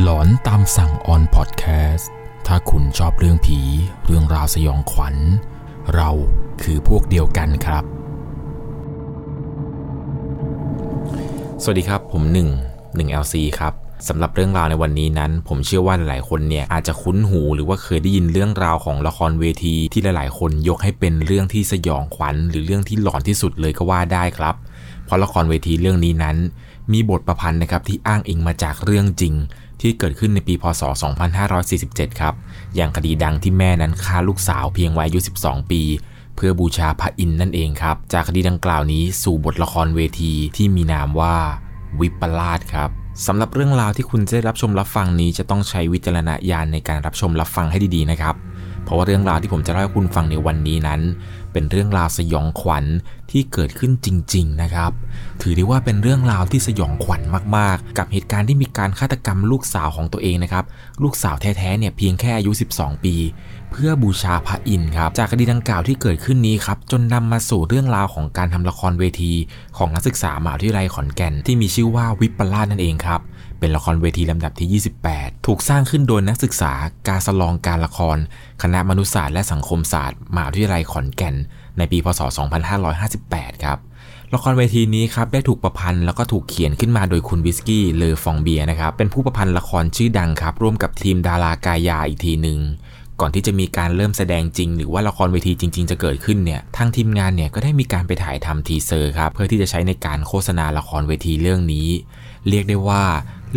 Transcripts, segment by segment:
หลอนตามสั่งออนพอดแคสต์ ถ้าคุณชอบเรื่องผี เรื่องราวสยองขวัญ เราคือพวกเดียวกันครับ สวัสดีครับผม1 1 LC ครับสำหรับเรื่องราวในวันนี้นั้น ผมเชื่อว่าหลายๆคนเนี่ยอาจจะคุ้นหูหรือว่าเคยได้ยินเรื่องราวของละครเวทีที่หลายๆ คนยกให้เป็นเรื่องที่สยองขวัญ หรือเรื่องที่หลอนที่สุดเลยก็ว่าได้ครับ เพราะละครเวทีเรื่องนี้นั้น มีบทประพันธ์นะครับที่อ้างอิงมาจากเรื่องจริง ที่เกิดขึ้นในปีพศ 2547 ครับ อย่างคดีดังที่แม่นั้นฆ่าลูกสาวเพียงวัยอายุ 12 ปี เพื่อบูชาพระอินทร์นั่นเองครับ จากคดีดังกล่าวนี้สู่บทละครเวทีที่มีนามว่าวิปลาสครับสำหรับเรื่องราวที่คุณจะรับชมรับฟังนี้จะต้องใช้วิจารณญาณในการรับชมรับฟังให้ดีๆนะครับ เพราะว่าเรื่องราวที่ผมจะเล่าให้คุณฟังในวันนี้นั้น เป็นเรื่องราวสยองขวัญที่เกิดขึ้นจริง ๆ นะครับ ถือได้ว่าเป็นเรื่องราวที่สยองขวัญมากๆ กับเหตุการณ์ที่มีการฆาตกรรมลูกสาวของตัวเองนะครับ ลูกสาวแท้ๆ เนี่ยเพียงแค่อายุ 12 ปี เพื่อบูชาพระอินทร์ครับ จากคดีดังกล่าวที่เกิดขึ้นนี้ครับ จนนำมาสู่เรื่องราวของการทำละครเวที ของนักศึกษามหาวิทยาลัยขอนแก่นที่มีชื่อว่าวิปลาสนั่นเองครับ เป็นละครเวทีลำดับที่ 28 ถูกสร้างขึ้นโดยนักศึกษาการสลองการละคร คณะมนุษยศาสตร์และสังคมศาสตร์มหาวิทยาลัยขอนแก่น ในปีพศ 2558 ครับละครเวทีนี้ครับได้ถูกประพันธ์แล้วก็ถูกเขียนขึ้นมาโดยคุณวิสกี้เลอฟองเบียนะครับเป็นผู้ประพันธ์ละครชื่อดังครับ ร่วมกับทีมดารากายาอีกทีหนึ่งก่อนที่จะมีการเริ่มแสดงจริง หรือว่าละครเวทีจริง ๆ จะเกิดขึ้นเนี่ยทางทีมงานเนี่ยก็ได้มีการไปถ่ายทำ teaser ครับเพื่อที่จะใช้ในการโฆษณาละครเวทีเรื่องนี้ เรียกได้ว่า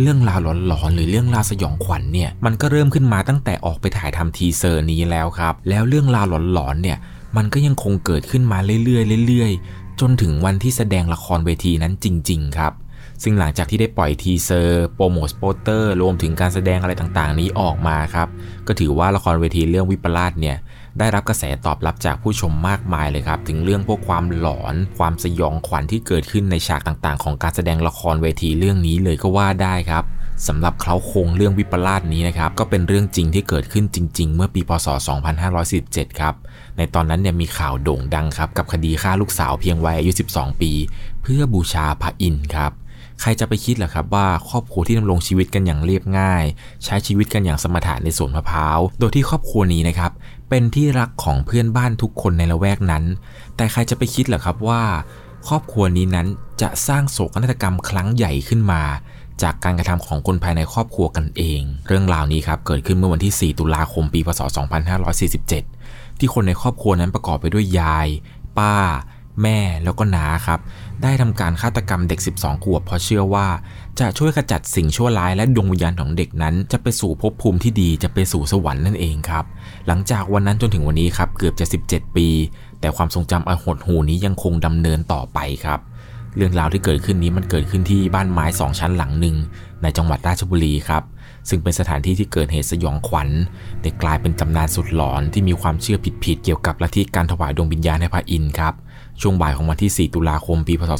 เรื่องราวหลอนๆหรือเรื่องราวสยองขวัญเนี่ยมันก็เริ่มขึ้นมาตั้งแต่ออกไปถ่ายทำ teaser นี้แล้วครับ แล้วเรื่องราวหลอนๆเนี่ยมันก็ยังคงเกิดขึ้นมาเรื่อยๆเรื่อยๆ จนถึงวันที่แสดงละครเวทีนั้นจริง ๆ ครับ ซึ่งหลังจากที่ได้ปล่อย teaser โปรโมทโปสเตอร์รวมถึงการแสดงอะไรต่างๆ นี้ออกมาครับ ก็ถือว่าละครเวทีเรื่องวิปลาสเนี่ย ได้รับกระแสตอบรับจากผู้ชมมากมายเลยครับ ถึงเรื่องพวกความหลอน ความสยองขวัญที่เกิดขึ้นในฉากต่างๆ ของการแสดงละครเวทีเรื่องนี้เลยก็ว่าได้ครับสำหรับเคล้าโครงเรื่องวิปลาสนี้นะครับ ก็เป็นเรื่องจริงที่เกิดขึ้นจริง ๆ เมื่อปีพศ 2517 ครับ ในตอนนั้นเนี่ยมีข่าวโด่งดังครับ กับคดีฆ่าลูกสาวเพียงวัยอายุ 12 ปี เพื่อบูชาพระอินทร์ครับ ใครจะไปคิดล่ะครับว่าครอบครัวที่ดำรงชีวิตกันอย่างเรียบง่าย ใช้ชีวิตกันอย่างสมถะในสวนมะพร้าว โดยที่ครอบครัวนี้นะครับ เป็นที่รักของเพื่อนบ้านทุกคนในละแวกนั้น แต่ใครจะไปคิดหรอครับว่า ครอบครัวนี้นั้นจะสร้างโศกนาฏกรรมครั้งใหญ่ขึ้นมา จากการกระทำของคนภายในครอบครัวกันเอง เรื่องราวนี้ครับเกิดขึ้นเมื่อวันที่ 4 ตุลาคมปีพศ 2547 ที่คนในครอบครัวนั้นประกอบไปด้วยยาย ป้า แม่แล้วก็นาครับ ได้ทำการฆาตกรรมเด็ก 12 ขวบ เพราะเชื่อว่าจะช่วยขจัดสิ่งชั่วร้ายและดวงวิญญาณของเด็กนั้น จะไปสู่ภพภูมิที่ดีจะไปสู่สวรรค์นั่นเองครับ หลังจากวันนั้นจนถึงวันนี้ครับเกือบจะ 17 ปี แต่ความทรงจำอันหดหูนี้ยังคงดำเนินต่อไปครับ เรื่องราวที่เกิดขึ้นนี้มันเกิดขึ้นที่บ้านไม้สองชั้นหลังหนึ่งในจังหวัดราชบุรีครับซึ่งเป็นสถานที่ที่เกิดเหตุสยองขวัญแต่กลายเป็นตำนานสุดหลอนที่มีความเชื่อผิดๆเกี่ยวกับลัทธิการถวายดวงวิญญาณให้พระอินทร์ครับ ช่วงบ่ายของวันที่ 4 ตุลาคม ปี พศ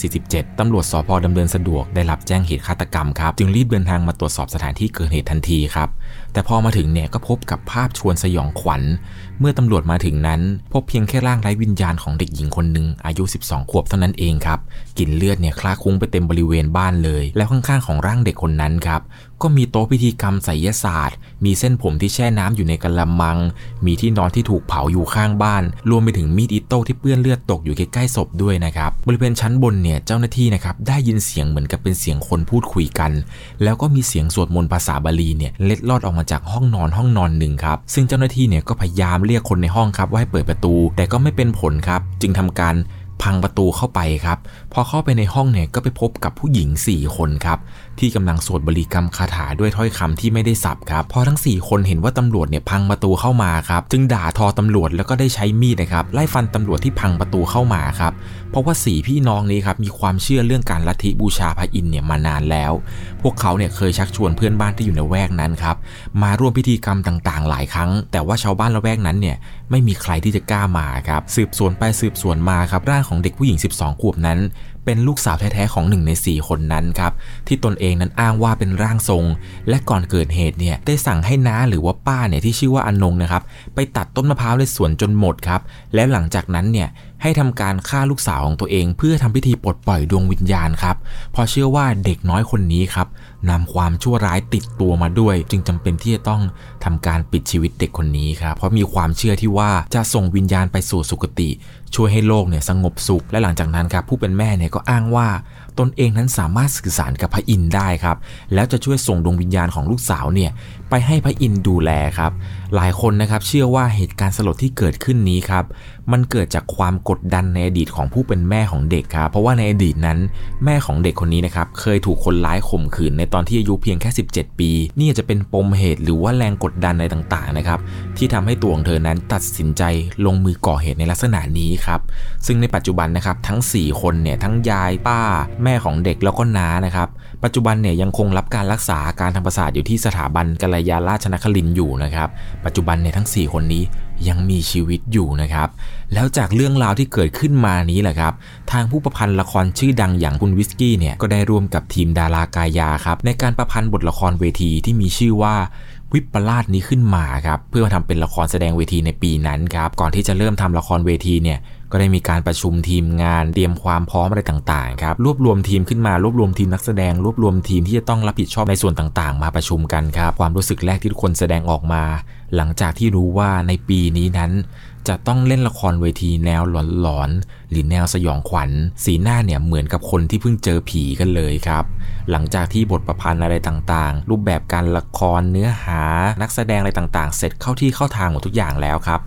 2547 ตำรวจสพดำเนินสะดวกได้รับแจ้งเหตุฆาตกรรมครับ จึงรีบเดินทางมาตรวจสอบสถานที่เกิดเหตุทันทีครับ แต่พอมาถึงเนี่ยก็พบกับภาพชวนสยองขวัญ เมื่อตำรวจมาถึงนั้น พบเพียงแค่ร่างไร้วิญญาณของเด็กหญิงคนหนึ่งอายุ 12 ขวบเท่านั้นเองครับ กลิ่นเลือดเนี่ยคลาคลุ้งไปเต็มบริเวณบ้านเลย แล้วข้างๆของร่างเด็กคนนั้นครับ ก็มีโต๊ะพิธีกรรมไสยศาสตร์ มีเส้นผมที่แช่น้ำอยู่ในกระมัง มีที่นอนที่ถูกเผาอยู่ข้างบ้าน รวมไปถึงมีดอิโต้ที่เปื้อนเลือดตกอยู่ใกล้ๆศพด้วยนะครับ บริเวณชั้นบนเนี่ยเจ้าหน้าที่นะครับได้ยินเสียงเหมือนกับเป็นเสียงคนพูดคุยกัน แล้วก็มีเสียงสวดมนต์ภาษาบาลีเนี่ยเล็ดลอดออกมาจากห้องนอนห้องนอนหนึ่งครับ ซึ่งเจ้าหน้าที่เนี่ยก็พยายามเรียกคนในห้องครับว่าให้เปิดประตู แต่ก็ไม่เป็นผลครับ จึงทำการ พังประตูเข้าไปครับ พอเข้าไปในห้องเนี่ยก็ไปพบกับผู้หญิง 4 คนครับ ที่กำลังสวดบริกรรมคาถาด้วยถ้อยคำที่ไม่ได้สับครับ พอทั้ง 4 คนเห็นว่าตำรวจเนี่ยพังประตูเข้ามาครับ จึงด่าทอตำรวจแล้วก็ได้ใช้มีดนะครับไล่ฟันตำรวจที่พังประตูเข้ามาครับ เพราะว่าสี่พี่น้องนี้ครับมีความเชื่อเรื่องการลัทธิบูชาพระอินทร์เนี่ยมานานแล้ว พวกเขาเนี่ยเคยชักชวนเพื่อนบ้านที่อยู่ในแวกนั้นครับมาร่วมพิธีกรรมต่างๆ หลายครั้ง แต่ว่าชาวบ้านละแวกนั้นเนี่ยไม่มีใครที่จะกล้ามาครับสืบสวนไปสืบสวนมาครับร่างของเด็กผู้หญิง 12 ขวบนั้น เป็นลูกสาวแท้ๆของหนึ่งใน 4 คนนั้นครับที่ตนเองนั้นอ้างว่าเป็นร่างทรง และก่อนเกิดเหตุเนี่ยได้สั่งให้น้าหรือว่าป้าเนี่ยที่ชื่อว่าอนงนะครับไปตัดต้นมะพร้าวในสวนจนหมดครับแล้วหลังจากนั้นเนี่ย ให้ทำการฆ่าลูกสาวของตัวเอง เพื่อทำพิธีปลดปล่อยดวงวิญญาณครับเพราะเชื่อว่าเด็กน้อยคนนี้ครับนำความชั่วร้ายติดตัวมาด้วย จึงจำเป็นที่จะต้องทำการปิดชีวิตเด็กคนนี้ครับเพราะมีความเชื่อที่ว่าจะส่งวิญญาณไปสู่สุคติ ช่วยให้โลกเนี่ยสงบสุขและหลังจากนั้นครับผู้เป็นแม่เนี่ยก็อ้างว่า ตนเองนั้นสามารถสื่อสารกับพระอินทร์ได้ครับแล้วจะช่วยส่งดวงวิญญาณของลูกสาวเนี่ย ไปให้พระอินทร์ดูแลครับ หลายคนนะครับเชื่อว่าเหตุการณ์สลดที่เกิดขึ้นนี้ครับมันเกิดจากความกดดันในอดีตของผู้เป็นแม่ของเด็กครับเพราะว่าในอดีตนั้นแม่ของเด็กคนนี้นะครับเคยถูกคนร้ายข่มขืนในตอนที่อายุเพียงแค่ 17 ปี นี่จะเป็นปมเหตุหรือว่าแรงกดดันอะไรต่างๆนะครับที่ทำให้ตัวของเธอนั้นตัดสินใจลงมือก่อเหตุในลักษณะนี้ครับซึ่งในปัจจุบันนะครับทั้ง 4 คนเนี่ยทั้งยายป้า แม่ของเด็กแล้วก็น้านะครับ ปัจจุบันเนี่ยยังคงรับการรักษาการทางประสาทอยู่ที่สถาบันกัลยาราชนครินอยู่นะครับ ปัจจุบันเนี่ยทั้ง 4 คนนี้ยังมีชีวิตอยู่นะครับ แล้วจากเรื่องราวที่เกิดขึ้นมานี้แหละครับ ทางผู้ประพันธ์ละครชื่อดังอย่างคุณวิสกี้เนี่ยก็ได้ร่วมกับทีมดารากายาครับในการประพันธ์บทละครเวทีที่มีชื่อว่าวิปลาสนี้ขึ้นมาครับเพื่อมาทำเป็นละครแสดงเวทีในปีนั้นครับก่อนที่จะเริ่มทำละครเวทีเนี่ย ก็ได้มีการประชุมทีมงานเตรียมความพร้อมอะไรต่างๆครับรวบรวมทีมขึ้นมารวบรวมทีมนักแสดงรวบรวมทีมที่จะต้องรับผิดชอบในส่วนต่างๆ มาประชุมกันครับความรู้สึกแรกที่ทุกคนแสดงออกมา หลังจากที่รู้ว่าในปีนี้นั้น จะต้องเล่นละครเวทีแนวหลอนๆหรือแนวสยองขวัญ สีหน้าเนี่ยเหมือนกับคนที่เพิ่งเจอผีกันเลยครับหลังจากที่บทประพันธ์อะไรต่างๆ รูปแบบการละครเนื้อหานักแสดงอะไรต่างๆ เสร็จเข้าที่เข้าทางหมดทุกอย่างแล้วครับ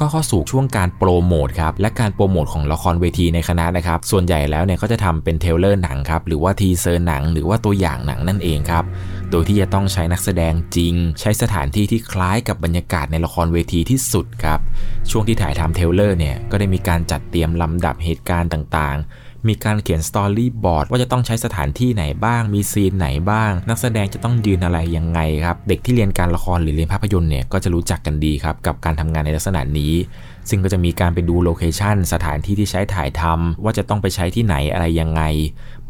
ก็เข้าสู่ช่วงการโปรโมทครับและการโปรโมทของละครเวทีในคณะนะครับ ส่วนใหญ่แล้วเนี่ยก็จะทำเป็น trailer หนังครับหรือว่า teaser หนังหรือว่าตัวอย่างหนังนั่นเองครับโดยที่จะต้องใช้นักแสดงจริง ใช้สถานที่ที่คล้ายกับบรรยากาศในละครเวทีที่สุดครับช่วงที่ถ่ายทำ trailer เนี่ยก็ได้มีการจัดเตรียมลำดับเหตุการณ์ต่างๆ มีการเขียน storyboard ว่าจะต้องใช้สถานที่ไหนบ้าง มี scene ไหนบ้าง นักแสดงจะต้องยืนอะไรยังไงครับ เด็กที่เรียนการละครหรือเรียนภาพยนตร์เนี่ยก็จะรู้จักกันดีครับกับการทำงานในลักษณะนี้ ซึ่งก็จะมีการไปดู location สถานที่ที่ใช้ถ่ายทำว่าจะต้องไปใช้ที่ไหนอะไรยังไง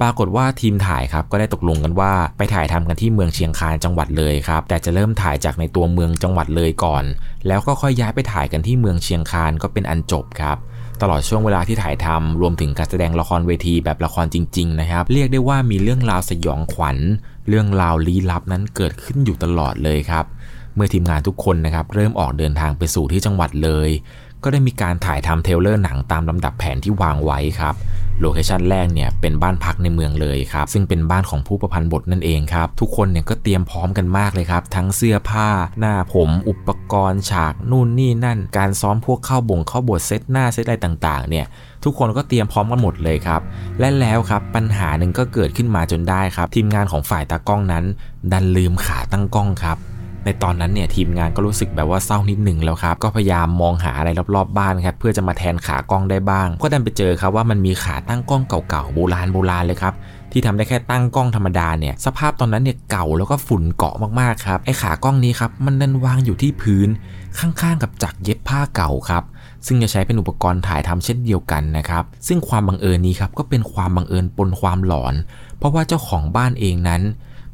ปรากฏว่าทีมถ่ายครับก็ได้ตกลงกันว่าไปถ่ายทำกันที่เมืองเชียงคานจังหวัดเลยครับแต่จะเริ่มถ่ายจากในตัวเมืองจังหวัดเลยก่อน แล้วก็ค่อยย้ายไปถ่ายกันที่เมืองเชียงคานก็เป็นอันจบครับ ตลอดช่วงเวลาที่ถ่ายทำรวมถึงการแสดงละครเวทีแบบละครจริง ๆ นะครับ เรียกได้ว่ามีเรื่องราวสยองขวัญ เรื่องราวลี้ลับนั้นเกิดขึ้นอยู่ตลอดเลยครับ เมื่อทีมงานทุกคนนะครับเริ่มออกเดินทางไปสู่ที่จังหวัดเลย ก็ได้มีการถ่ายทำเทเลอร์หนังตามลำดับแผนที่วางไว้ครับ โลเคชันแรกเนี่ยเป็นบ้านพักในเมืองเลยครับซึ่งเป็นบ้านของผู้ประพันธ์บทนั่นเองครับทุกคนเนี่ยก็เตรียมพร้อมกันมากเลยครับ ทั้งเสื้อผ้าหน้าผม อุปกรณ์ฉากนู่นนี่นั่น การซ้อมพวกเข้าบ่งเข้าบทเซตหน้าเซตอะไรต่างๆเนี่ยทุกคนก็เตรียมพร้อมกันหมดเลยครับ และแล้วครับปัญหาหนึ่งก็เกิดขึ้นมาจนได้ครับ ทีมงานของฝ่ายตากล้องนั้น ดันลืมขาตั้งกล้องครับ ในตอนนั้นเนี่ยทีมงานก็รู้สึกแบบว่าเศร้านิดหนึ่งแล้วครับก็พยายามมองหาอะไรรอบๆบ้านครับเพื่อจะมาแทนขากล้องได้บ้าง ก็ดันไปเจอครับว่ามันมีขาตั้งกล้องเก่าๆโบราณโบราณเลยครับที่ทำได้แค่ตั้งกล้องธรรมดาเนี่ยสภาพตอนนั้นเนี่ยเก่าแล้วก็ฝุ่นเกาะมากๆครับไอ้ขากล้องนี้ครับมันดันวางอยู่ที่พื้นข้างๆ กับจักรเย็บผ้าเก่าครับซึ่งจะใช้เป็นอุปกรณ์ถ่ายทำเช่นเดียวกันนะครับซึ่งความบังเอิญนี้ครับก็เป็นความบังเอิญปนความหลอน เพราะว่าเจ้าของบ้านเองนั้น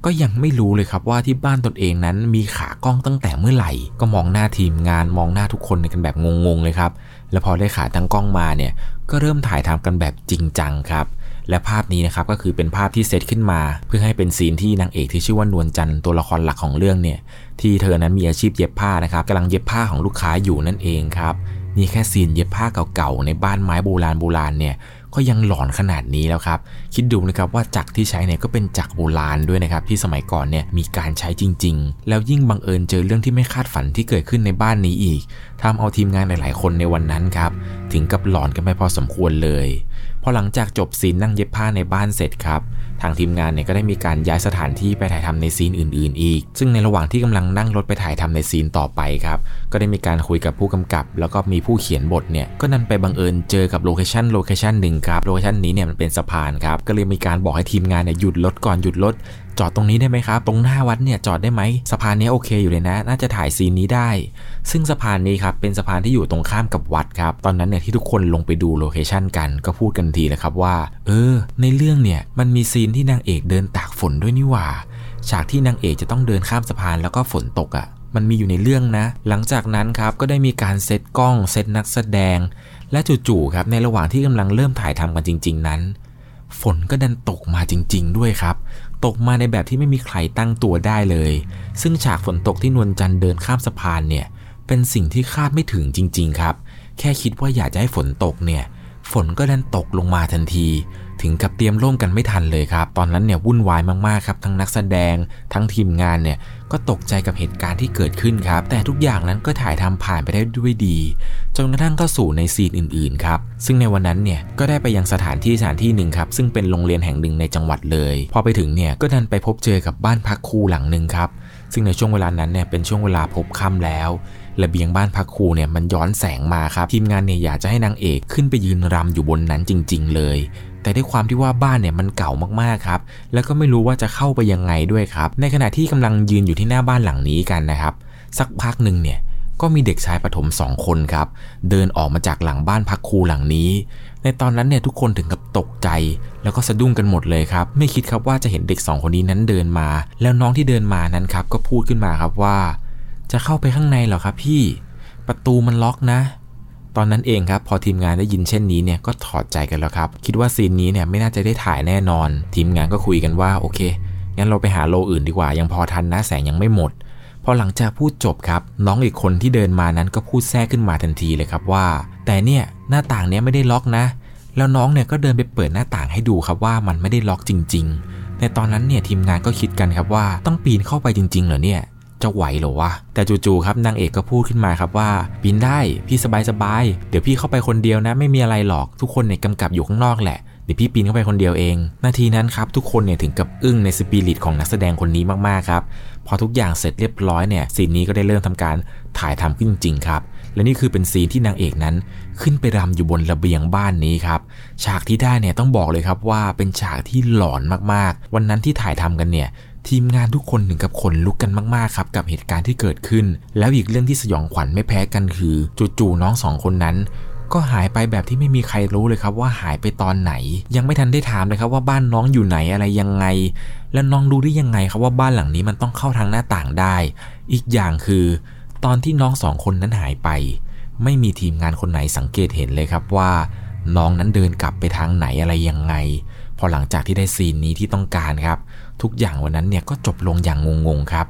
ก็ยังไม่รู้เลยครับว่าที่บ้านตนเองนั้นมีขากล้องตั้งแต่เมื่อไหร่ ก็มองหน้าทีมงานมองหน้าทุกคนกันแบบงงๆเลยครับ แล้วพอได้ขาตั้งกล้องมาเนี่ยก็เริ่มถ่ายทำกันแบบจริงจังครับและภาพนี้นะครับก็คือเป็นภาพที่เซตขึ้นมา เพื่อให้เป็นซีนที่นางเอกที่ชื่อว่านวลจันทร์ตัวละครหลักของเรื่องเนี่ยที่เธอนั้นมีอาชีพเย็บผ้านะครับกำลังเย็บผ้าของลูกค้าอยู่นั่นเองครับนี่แค่ซีนเย็บผ้าเก่าๆในบ้านไม้โบราณโบราณเนี่ย ก็ยังหลอนขนาดนี้แล้วครับ คิดดูนะครับว่าจักรที่ใช้เนี่ยก็เป็นจักรโบราณด้วยนะครับที่สมัยก่อนเนี่ยมีการใช้จริง ๆ แล้วยิ่งบังเอิญเจอเรื่องที่ไม่คาดฝันที่เกิดขึ้นในบ้านนี้อีกทำเอาทีมงานหลาย ๆ คนในวันนั้นครับถึงกับหลอนกันไปพอสมควรเลยพอหลังจากจบ scene นั่งเย็บผ้าในบ้านเสร็จครับ ทางทีมงานเนี่ยก็ได้มีการย้ายสถานที่ไปถ่ายทำใน scene อื่น ๆ อีก ซึ่งในระหว่างที่กำลังนั่งรถไปถ่ายทำใน scene ต่อไปครับ ก็ได้มีการคุยกับผู้กำกับ แล้วก็มีผู้เขียนบทเนี่ย ก็นั่นไปบังเอิญเจอกับ location location หนึ่งครับ location นี้เนี่ยมันเป็นสะพานครับ ก็เลยมีการบอกให้ทีมงานเนี่ยหยุดรถก่อนหยุดรถ จอดตรงนี้ได้ไหมครับ ตรงหน้าวัดเนี่ยจอดได้ไหมสะพานนี้โอเคอยู่เลยนะ น่าจะถ่ายซีนนี้ได้ ซึ่งสะพานนี้ครับเป็นสะพานที่อยู่ตรงข้ามกับวัดครับ ตอนนั้นเนี่ยที่ทุกคนลงไปดูโลเคชันกันก็พูดกันทีเลยครับว่า เออ ในเรื่องเนี่ยมันมีซีนที่นางเอกเดินตากฝนด้วยนี่หว่า ฉากที่นางเอกจะต้องเดินข้ามสะพานแล้วก็ฝนตกอะ่ะมันมีอยู่ในเรื่องนะ หลังจากนั้นครับก็ได้มีการเซตกล้องเซตนักแสดง และจู่ๆครับในระหว่างที่กำลังเริ่มถ่ายทำกันจริง ๆ นั้น ฝนก็ดันตกมาจริง ๆ ด้วยครับ ตกมาในแบบที่ไม่มีใครตั้งตัวได้เลย ซึ่งฉากฝนตกที่นวลจันทร์เดินข้ามสะพานเนี่ย เป็นสิ่งที่คาดไม่ถึงจริง ๆ ครับ แค่คิดว่าอยากจะให้ฝนตกเนี่ย ฝนก็ดันตกลงมาทันที ถึงกับเตรียมร่มกันไม่ทันเลยครับ ตอนนั้นเนี่ยวุ่นวายมากๆครับ ทั้งนักแสดง ทั้งทีมงานเนี่ย ก็ตกใจกับเหตุการณ์ที่เกิดขึ้นครับ แต่ทุกอย่างนั้นก็ถ่ายทำผ่านไปได้ด้วยดี จนกระทั่งเข้าสู่ในซีนอื่นๆครับ ซึ่งในวันนั้นเนี่ยก็ได้ไปยังสถานที่สถานที่หนึ่งครับ ซึ่งเป็นโรงเรียนแห่งหนึ่งในจังหวัดเลย พอไปถึงเนี่ยก็ดันไปพบเจอกับบ้านพักครูหลังหนึ่งครับ ซึ่งในช่วงเวลานั้นเนี่ยเป็นช่วงเวลาพบค่ำแล้วระเบียงบ้านพักครูเนี่ยมันย้อนแสงมาครับทีมงานเนี่ยอยากจะให้นางเอกขึ้นไปยืนรำอยู่บนนั้นจริง ๆ เลย แต่ด้วยความที่ว่าบ้านเนี่ยมันเก่ามากๆครับ แล้วก็ไม่รู้ว่าจะเข้าไปยังไงด้วยครับ ในขณะที่กำลังยืนอยู่ที่หน้าบ้านหลังนี้กันนะครับ สักพักหนึ่งเนี่ยก็มีเด็กชายปฐมสองคนครับ เดินออกมาจากหลังบ้านพักครูหลังนี้ ในตอนนั้นเนี่ยทุกคนถึงกับตกใจ แล้วก็สะดุ้งกันหมดเลยครับ ไม่คิดครับว่าจะเห็นเด็กสองคนนี้นั้นเดินมา แล้วน้องที่เดินมานั้นครับ ก็พูดขึ้นมาครับว่า จะเข้าไปข้างในเหรอครับพี่ ประตูมันล็อกนะ ตอนนั้นเองครับพอทีมงานได้ยินเช่นนี้เนี่ยก็ถอดใจกันแล้วครับ คิดว่าซีนนี้เนี่ยไม่น่าจะได้ถ่ายแน่นอน ทีมงานก็คุยกันว่าโอเค งั้นเราไปหาโลอื่นดีกว่า ยังพอทันนะแสงยังไม่หมด พอหลังจากพูดจบครับ น้องอีกคนที่เดินมานั้นก็พูดแทรกขึ้นมาทันทีเลยครับว่า แต่เนี่ยหน้าต่างเนี้ยไม่ได้ล็อกนะ แล้วน้องเนี่ยก็เดินไปเปิดหน้าต่างให้ดูครับว่ามันไม่ได้ล็อกจริง ๆ ในตอนนั้นเนี่ยทีมงานก็คิดกันครับว่าต้องปีนเข้าไปจริง ๆ เหรอเนี่ย จะไหวหรอวะ แต่จู่ๆครับนางเอกก็พูดขึ้นมาครับว่าปีนได้พี่สบายๆเดี๋ยวพี่เข้าไปคนเดียวนะ ไม่มีอะไรหรอกทุกคนเนี่ยกำกับอยู่ข้างนอกแหละเดี๋ยวพี่ปีนเข้าไปคนเดียวเอง นาทีนั้นครับทุกคนเนี่ยถึงกับอึ้งในสปิริตของนักแสดงคนนี้มากๆครับพอทุกอย่างเสร็จเรียบร้อยเนี่ยซีนนี้ก็ได้เริ่มทำการถ่ายทำขึ้นจริงครับและนี่คือเป็นซีนที่นางเอกนั้น ขึ้นไปรำอยู่บนระเบียงบ้านนี้ครับฉากที่ได้เนี่ยต้องบอกเลยครับว่าเป็นฉากที่หลอนมากๆ วันนั้นที่ถ่ายทำกันเนี่ย ทีมงานทุกคนถึงกับขนลุกกันมากๆครับกับเหตุการณ์ที่เกิดขึ้น แล้วอีกเรื่องที่สยองขวัญไม่แพ้กันคือจู่ๆน้องสองคนนั้นก็หายไปแบบที่ไม่มีใครรู้เลยครับว่าหายไปตอนไหน ยังไม่ทันได้ถามเลยครับว่าบ้านน้องอยู่ไหนอะไรยังไง แล้วน้องรู้ได้ยังไงครับว่าบ้านหลังนี้มันต้องเข้าทางหน้าต่างได้ อีกอย่างคือ ตอนที่น้องสองคนนั้นหายไป ไม่มีทีมงานคนไหนสังเกตเห็นเลยครับว่า น้องนั้นเดินกลับไปทางไหนอะไรยังไง พอหลังจากที่ได้ซีนนี้ที่ต้องการครับ ทุกอย่างวันนั้นเนี่ยก็จบลงอย่างงงๆครับ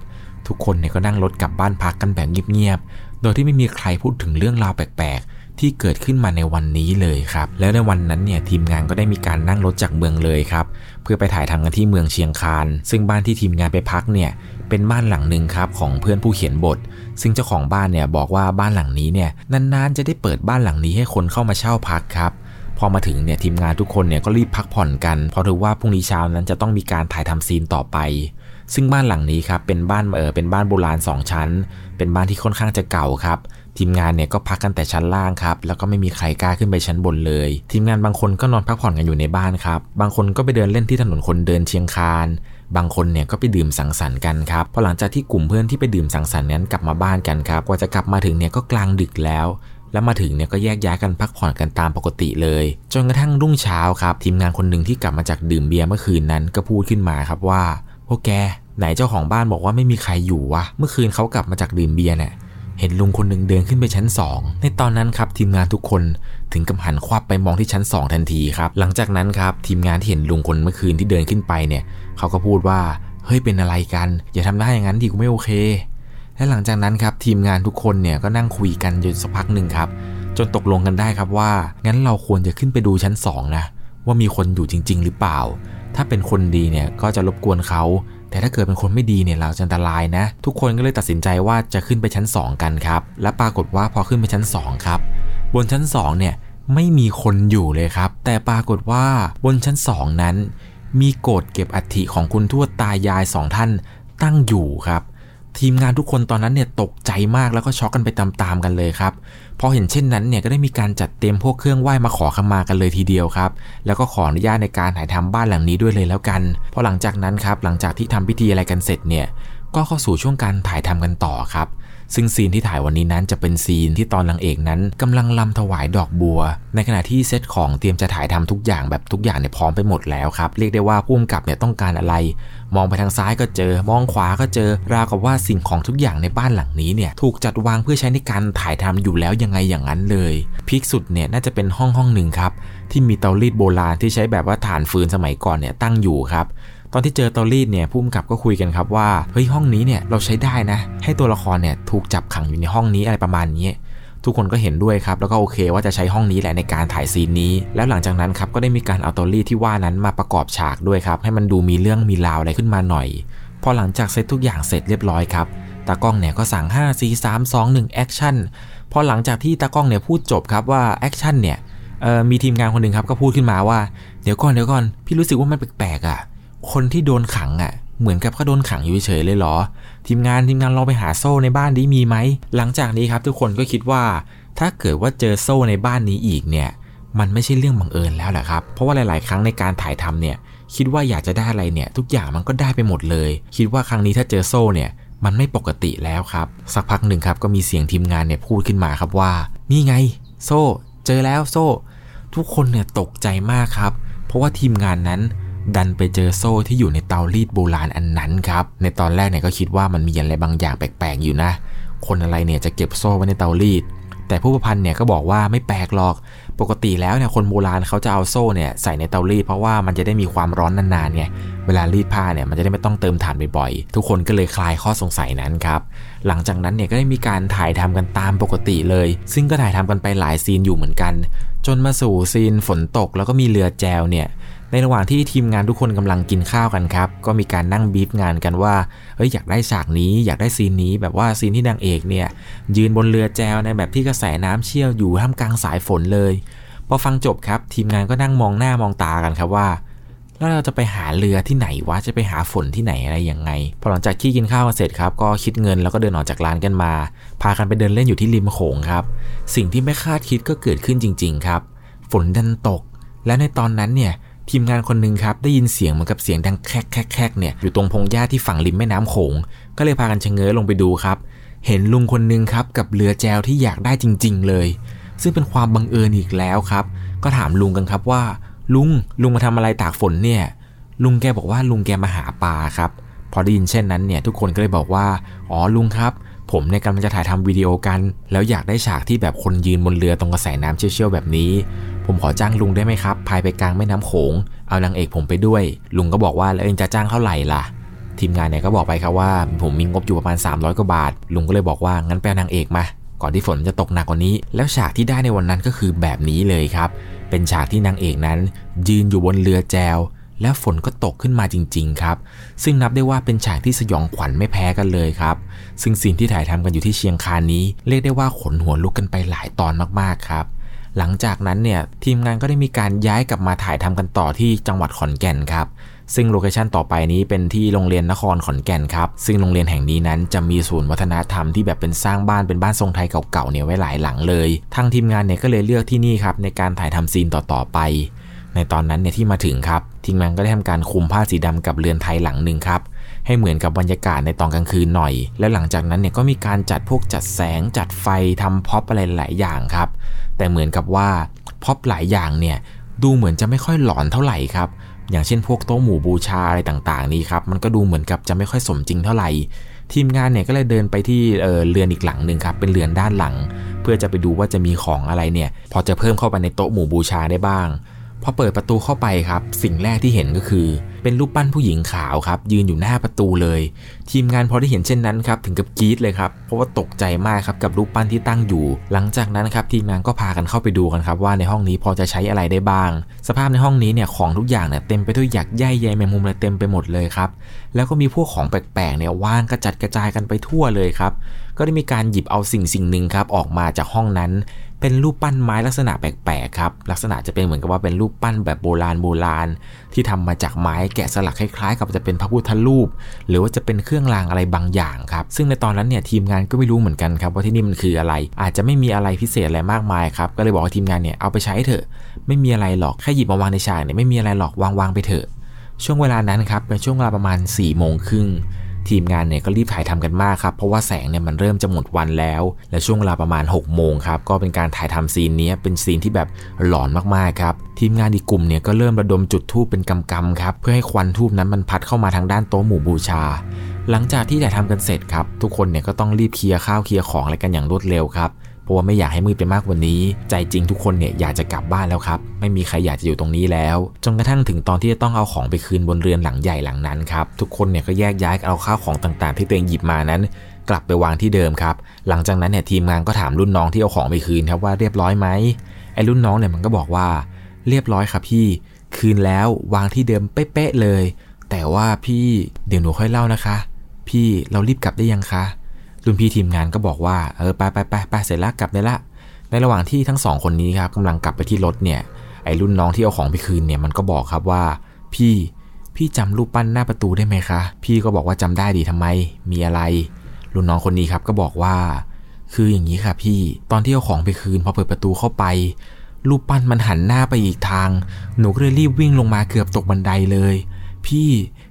ทุกคนเนี่ยก็นั่งรถกลับบ้านพักกันแบบเงียบๆ โดยที่ไม่มีใครพูดถึงเรื่องราวแปลกๆ ที่เกิดขึ้นมาในวันนี้เลยครับ แล้วในวันนั้นเนี่ยทีมงานก็ได้มีการนั่งรถจากเมืองเลยครับ เพื่อไปถ่ายทำกันที่เมืองเชียงคาน ซึ่งบ้านที่ทีมงานไปพักเนี่ยเป็นบ้านหลังหนึ่งครับของเพื่อนผู้เขียนบท ซึ่งเจ้าของบ้านเนี่ยบอกว่าบ้านหลังนี้เนี่ยนานๆจะได้เปิดบ้านหลังนี้ให้คนเข้ามาเช่าพักครับ พอมาถึงเนี่ยทีมงานทุกคนเนี่ยก็รีบพักผ่อนกัน เพราะรู้ว่าพรุ่งนี้เช้านั้นจะต้องมีการถ่ายทำซีนต่อไป ซึ่งบ้านหลังนี้ครับเป็นบ้านเออเป็นบ้านโบราณ 2 ชั้น เป็นบ้านที่ค่อนข้างจะเก่าครับทีมงานเนี่ยก็พักกันแต่ชั้นล่างครับ แล้วก็ไม่มีใครกล้าขึ้นไปชั้นบนเลย ทีมงานบางคนก็นอนพักผ่อนกันอยู่ในบ้านครับ บางคนก็ไปเดินเล่นที่ถนนคนเดินเชียงคานบางคนเนี่ยก็ไปดื่มสังสรรค์กันครับพอหลังจากที่กลุ่มเพื่อนที่ไปดื่มสังสรรค์นั้นกลับมาบ้านกันครับกว่าจะกลับมาถึงเนี่ยก็กลางดึกแล้ว แล้วมาถึงเนี่ยก็แยกย้ายกันพักผ่อนกันตามปกติเลย จนกระทั่งรุ่งเช้าครับ ทีมงานคนหนึ่งที่กลับมาจากดื่มเบียร์เมื่อคืนนั้นก็พูดขึ้นมาครับว่าพวกแกไหนเจ้าของบ้านบอกว่าไม่มีใครอยู่วะเมื่อคืนเขากลับมาจากดื่มเบียร์เนี่ยเห็นลุงคนหนึ่งเดินขึ้นไปชั้น 2 ในตอนนั้นครับทีมงานทุกคนถึงกับหันควับไปมองที่ชั้น 2 ทันทีครับ หลังจากนั้นครับทีมงานที่เห็นลุงคนเมื่อคืนที่เดินขึ้นไปเนี่ยเขาก็พูดว่าเฮ้ยเป็นอะไรกัน อย่าทำได้อย่างนั้นดิกูไม่โอเค และหลังจากนั้นครับทีมงานทุกคนเนี่ยก็นั่งคุยกันอยู่สักพักหนึ่งครับ จนตกลงกันได้ครับว่า งั้นเราควรจะขึ้นไปดูชั้น 2 นะ ว่ามีคนอยู่จริง ๆ หรือเปล่า ถ้าเป็นคนดีเนี่ยก็จะรบกวนเขา แต่ถ้าเกิดเป็นคนไม่ดีเนี่ยเราจะอันตรายนะ ทุกคนก็เลยตัดสินใจว่าจะขึ้นไปชั้น 2 กันครับ และปรากฏว่าพอขึ้นไปชั้น 2 ครับ บนชั้น 2 เนี่ยไม่มีคนอยู่เลยครับ แต่ปรากฏว่าบนชั้น 2 นั้น มีโกดเก็บอัฐิของคุณทวดตายายสองท่านตั้งอยู่ครับ ทีมงานทุกคนตอนนั้นเนี่ยตกใจมากแล้วก็ช็อกกันไปตามๆกันเลยครับพอเห็นเช่นนั้นเนี่ยก็ได้มีการจัดเตรียมพวกเครื่องไหว้มาขอขมากันเลยทีเดียวครับ แล้วก็ขออนุญาตในการถ่ายทำบ้านหลังนี้ด้วยเลยแล้วกันพอหลังจากนั้นครับหลังจากที่ทำพิธีอะไรกันเสร็จเนี่ยก็เข้าสู่ช่วงการถ่ายทำกันต่อครับ ซึ่งซีนที่ถ่ายวันนี้นั้นจะเป็นซีนที่ตอนนางเอกนั้นกำลังลำถวายดอกบัว ในขณะที่เซตของเตรียมจะถ่ายทำทุกอย่างแบบทุกอย่างเนี่ยพร้อมไปหมดแล้วครับ เรียกได้ว่าผู้กำกับเนี่ยต้องการอะไร มองไปทางซ้ายก็เจอ มองขวาก็เจอ ราวกับว่าสิ่งของทุกอย่างในบ้านหลังนี้เนี่ยถูกจัดวางเพื่อใช้ในการถ่ายทำอยู่แล้วยังไงอย่างนั้นเลยพีคสุดเนี่ยน่าจะเป็นห้องห้องหนึ่งครับที่มีเตารีดโบราณที่ใช้แบบว่าถ่านฟืนสมัยก่อนเนี่ยตั้งอยู่ครับ ตอนที่เจอเตารีดเนี่ยผู้กำกับก็คุยกันครับว่าเฮ้ยห้องนี้เนี่ยเราใช้ได้นะ ให้ตัวละครเนี่ยถูกจับขังอยู่ในห้องนี้อะไรประมาณนี้ทุกคนก็เห็นด้วยครับ แล้วก็โอเคว่าจะใช้ห้องนี้แหละในการถ่าย scene นี้ แล้วหลังจากนั้นครับก็ได้มีการเอาเตารีดที่ว่านั้นมาประกอบฉากด้วยครับ ให้มันดูมีเรื่องมีราวอะไรขึ้นมาหน่อย พอหลังจากเซตทุกอย่างเสร็จเรียบร้อยครับ ตากล้องเนี่ยก็สั่ง 5 4 3 2 1 action พอหลังจากที่ตากล้องเนี่ยพูดจบครับว่า action เนี่ยมีทีมงานคนหนึ่งครับก็พูดขึ้นมาว่า เดี๋ยวก่อนเดี๋ยวก่อนพี่รู้สึกว่ามันแปลกๆอะ คนที่โดนขังอะ่ะ เหมือนกับเขาโดนขังอยู่เฉยเลยเหรอ ทีมงานทีมงานลองไปหาโซ่ในบ้านนี้มีไหม หลังจากนี้ครับ ทุกคนก็คิดว่า ถ้าเกิดว่าเจอโซ่ในบ้านนี้อีกเนี่ย มันไม่ใช่เรื่องบังเอิญแล้วแหละครับ เพราะว่าหลาย ๆ ครั้งในการถ่ายทำเนี่ย คิดว่าอยากจะได้อะไรเนี่ย ทุกอย่างมันก็ได้ไปหมดเลย คิดว่าครั้งนี้ถ้าเจอโซ่เนี่ยมันไม่ปกติแล้วครับ สักพักหนึ่งครับก็มีเสียงทีมงานเนี่ยพูดขึ้นมาครับว่า นี่ไง โซ่ เจอแล้วโซ่ ทุกคนเนี่ยตกใจมากครับ เพราะว่าทีมงานนั้น ดันไปเจอโซ่ที่อยู่ในเตารีดโบราณอันนั้นครับ ในตอนแรกเนี่ยก็คิดว่ามันมีอะไรบางอย่างแปลกๆอยู่นะ คนอะไรเนี่ยจะเก็บโซ่ไว้ในเตารีด แต่ผู้ประพันธ์เนี่ยก็บอกว่าไม่แปลกหรอก ปกติแล้วเนี่ยคนโบราณเขาจะเอาโซ่เนี่ยใส่ในเตารีดเพราะว่ามันจะได้มีความร้อนนานๆไง เวลารีดผ้าเนี่ยมันจะได้ไม่ต้องเติมถ่านบ่อยๆ ทุกคนก็เลยคลายข้อสงสัยนั้นครับ หลังจากนั้นเนี่ยก็ได้มีการถ่ายทำกันตามปกติเลย ซึ่งก็ถ่ายทำกันไปหลายซีนอยู่เหมือนกัน จนมาสู่ซีนฝนตกแล้วก็มีเรือแจวเนี่ยในระหว่างที่ทีมงานทุกคนกำลังกินข้าวกันครับ ก็มีการนั่งบีฟงานกันว่า เฮ้ยอยากได้ฉากนี้ อยากได้ซีนนี้ แบบว่าซีนที่นางเอกเนี่ยยืนบนเรือแจวในแบบที่กระแสน้ำเชี่ยวอยู่ท่ามกลางสายฝนเลย พอฟังจบครับ ทีมงานก็นั่งมองหน้ามองตากันครับว่า แล้วเราจะไปหาเรือที่ไหนวะจะไปหาฝนที่ไหนอะไรยังไงพอหลังจากที่กินข้าวเสร็จครับก็คิดเงินแล้วก็เดินออกจากร้านกันมา พากันไปเดินเล่นอยู่ที่ริมโขงครับ สิ่งที่ไม่คาดคิดก็เกิดขึ้นจริง ๆ ครับ ฝนดันตก และในตอนนั้นเนี่ยทีมงานคนหนึ่งครับได้ยินเสียงเหมือนกับเสียงดังแคกแคกแคกเนี่ยอยู่ตรงพงหญ้าที่ฝั่งริมแม่น้ำโขง ก็เลยพากันชะเง้อลงไปดูครับ เห็นลุงคนหนึ่งครับกับเรือแจวที่อยากได้จริง ๆ เลย ซึ่งเป็นความบังเอิญอีกแล้วครับ ก็ถามลุงกันครับว่า ลุงลุงมาทำอะไรตากฝนเนี่ย ลุงแกบอกว่าลุงแกมาหาปลาครับ พอได้ยินเช่นนั้นเนี่ยทุกคนก็เลยบอกว่า อ๋อลุงครับ ผมในกำลังจะถ่ายทำวิดีโอกัน แล้วอยากได้ฉากที่แบบคนยืนบนเรือตรงกระแสน้ำเชี่ยวๆแบบนี้ ผมขอจ้างลุงได้ไหมครับ พายไปกลางแม่น้ำโขง เอานางเอกผมไปด้วย ลุงก็บอกว่าแล้วเองจะจ้างเท่าไหร่ล่ะทีมงานเนี่ยก็บอกไปครับว่าผมมีงบอยู่ประมาณ 300กว่าบาท ลุงก็เลยบอกว่างั้นแปนางเอกมาก่อนที่ฝนจะตกหนักกว่านี้ แล้วฉากที่ได้ในวันนั้นก็คือแบบนี้เลยครับ เป็นฉากที่นางเอกนั้น ยืนอยู่บนเรือแจว และฝนก็ตกขึ้นมาจริง ๆ ครับ ซึ่งนับได้ว่าเป็นฉากที่สยองขวัญไม่แพ้กันเลยครับ ซึ่งสิ่งที่ถ่ายทำกันอยู่ที่เชียงคานนี้ เรียกได้ว่าขนหัวลุกกันไปหลายตอนมากๆครับหลังจากนั้นเนี่ยทีมงานก็ได้มีการย้ายกลับมาถ่ายทำกันต่อที่จังหวัดขอนแก่นครับ ซึ่งโลเคชันต่อไปนี้เป็นที่โรงเรียนนครขอนแก่นครับ ซึ่งโรงเรียนแห่งนี้นั้นจะมีศูนย์วัฒนธรรมที่แบบเป็นสร้างบ้านเป็นบ้านทรงไทยเก่าๆเนี่ยไว้หลายหลังเลยทางทีมงานเนี่ยก็เลยเลือกที่นี่ครับในการถ่ายทำซีนต่อๆไป ในตอนนั้นเนี่ยที่มาถึงครับทีมงานก็ได้ทำการคุมผ้าสีดำกับเรือนไทยหลังหนึ่งครับให้เหมือนกับบรรยากาศในตอนกลางคืนหน่อย แล้วหลังจากนั้นเนี่ยก็มีการจัดพวกจัดแสงจัดไฟทำพ็อปอะไรหลายอย่างครับ แต่เหมือนกับว่าพ็อปหลายอย่างเนี่ยดูเหมือนจะไม่ค่อยหลอนเท่าไหร่ครับ อย่างเช่นพวกโต๊ะหมู่บูชาอะไรต่างๆ นี้ครับมันก็ดูเหมือนกับจะไม่ค่อยสมจริงเท่าไหร่ ทีมงานเนี่ยก็เลยเดินไปที่เเรือนอีกหลังหนึ่งครับเป็นเรือนด้านหลัง เพื่อจะไปดูว่าจะมีของอะไรเนี่ยพอจะเพิ่มเข้าไปในโต๊ะหมู่บูชาได้บ้าง พอเปิดประตูเข้าไปครับ สิ่งแรกที่เห็นก็คือ เป็นรูปปั้นผู้หญิงขาวครับ ยืนอยู่หน้าประตูเลย ทีมงานพอได้เห็นเช่นนั้นครับ ถึงกับกรี๊ดเลยครับ เพราะว่าตกใจมากครับกับรูปปั้นที่ตั้งอยู่ หลังจากนั้นครับทีมงานก็พากันเข้าไปดูกันครับว่าในห้องนี้พอจะใช้อะไรได้บ้าง สภาพในห้องนี้เนี่ยของทุกอย่างเนี่ยเต็มไปด้วยหยักใยใยแมงมุมอะไรเต็มไปหมดเลยครับ แล้วก็มีพวกของแปลกๆเนี่ยว่างกระจัดกระจายกันไปทั่วเลยครับ ก็ได้มีการหยิบเอาสิ่งสิ่งหนึ่งครับออกมาจากห้องนั้น เป็นรูปปั้นไม้ลักษณะแปลกๆครับ ลักษณะจะเป็นเหมือนกับว่าเป็นรูปปั้นแบบโบราณโบราณ ที่ทำมาจากไม้แกะสลักคล้ายๆ กับจะเป็นพระพุทธรูป หรือว่าจะเป็นเครื่องรางอะไรบางอย่างครับ ซึ่งในตอนนั้นเนี่ยทีมงานก็ไม่รู้เหมือนกันครับว่าที่นี่มันคืออะไร อาจจะไม่มีอะไรพิเศษอะไรมากมายครับ ก็เลยบอกให้ทีมงานเนี่ยเอาไปใช้เถอะ ไม่มีอะไรหรอก แค่หยิบมาวางในฉากเนี่ยไม่มีอะไรหรอกวางๆไปเถอะ ช่วงเวลานั้นครับเป็นช่วงเวลาประมาณ4ี่โมงครึ่ง ทีมงานเนี่ยก็รีบถ่ายทำกันมากครับ เพราะว่าแสงเนี่ยมันเริ่มจะหมดวันแล้ว และช่วงเวลาประมาณ 6 โมงครับ ก็เป็นการถ่ายทำซีนนี้เป็นซีนที่แบบหลอนมากๆครับ ทีมงานอีกกลุ่มเนี่ยก็เริ่มระดมจุดทูบเป็นกำกำครับ เพื่อให้ควันทูบนั้นมันพัดเข้ามาทางด้านโต๊ะหมู่บูชา หลังจากที่ถ่ายทำกันเสร็จครับ ทุกคนเนี่ยก็ต้องรีบเคลียร์ข้าวเคลียร์ของอะไรกันอย่างรวดเร็วครับ ราะว่าไม่อยากให้มืดไปมากกว่านี้ ใจจริงทุกคนเนี่ยอยากจะกลับบ้านแล้วครับ ไม่มีใครอยากจะอยู่ตรงนี้แล้ว จนกระทั่งถึงตอนที่จะต้องเอาของไปคืนบนเรือนหลังใหญ่หลังนั้นครับ ทุกคนเนี่ยก็แยกย้ายเอาข้าวของต่างๆ ที่ตัวเองหยิบมานั้น กลับไปวางที่เดิมครับ หลังจากนั้นเนี่ยทีมงานก็ถามรุ่นน้องที่เอาของไปคืนครับว่าเรียบร้อยไหมไอ้รุ่นน้องเนี่ยมันก็บอกว่า เรียบร้อยครับพี่ คืนแล้ววางที่เดิมเป๊ะๆเลย แต่ว่าพี่เดี๋ยวหนูค่อยเล่านะคะ พี่เรารีบกลับได้ยังคะ รุ่นพี่ทีมงานก็บอกว่าเออไปไปไปไปเสร็จแล้วกลับได้ละ ในระหว่างที่ทั้งสองคนนี้ครับกำลังกลับไปที่รถเนี่ยไอ้รุ่นน้องที่เอาของไปคืนเนี่ยมันก็บอกครับว่า พี่พี่จำรูปปั้นหน้าประตูได้ไหมคะ พี่ก็บอกว่าจำได้ดีทำไม มีอะไร รุ่นน้องคนนี้ครับก็บอกว่า คืออย่างนี้ค่ะพี่ตอนที่เอาของไปคืนพอเปิดประตูเข้าไป รูปปั้นมันหันหน้าไปอีกทาง หนูก็เลยรีบวิ่งลงมาเกือบตกบันไดเลย พี่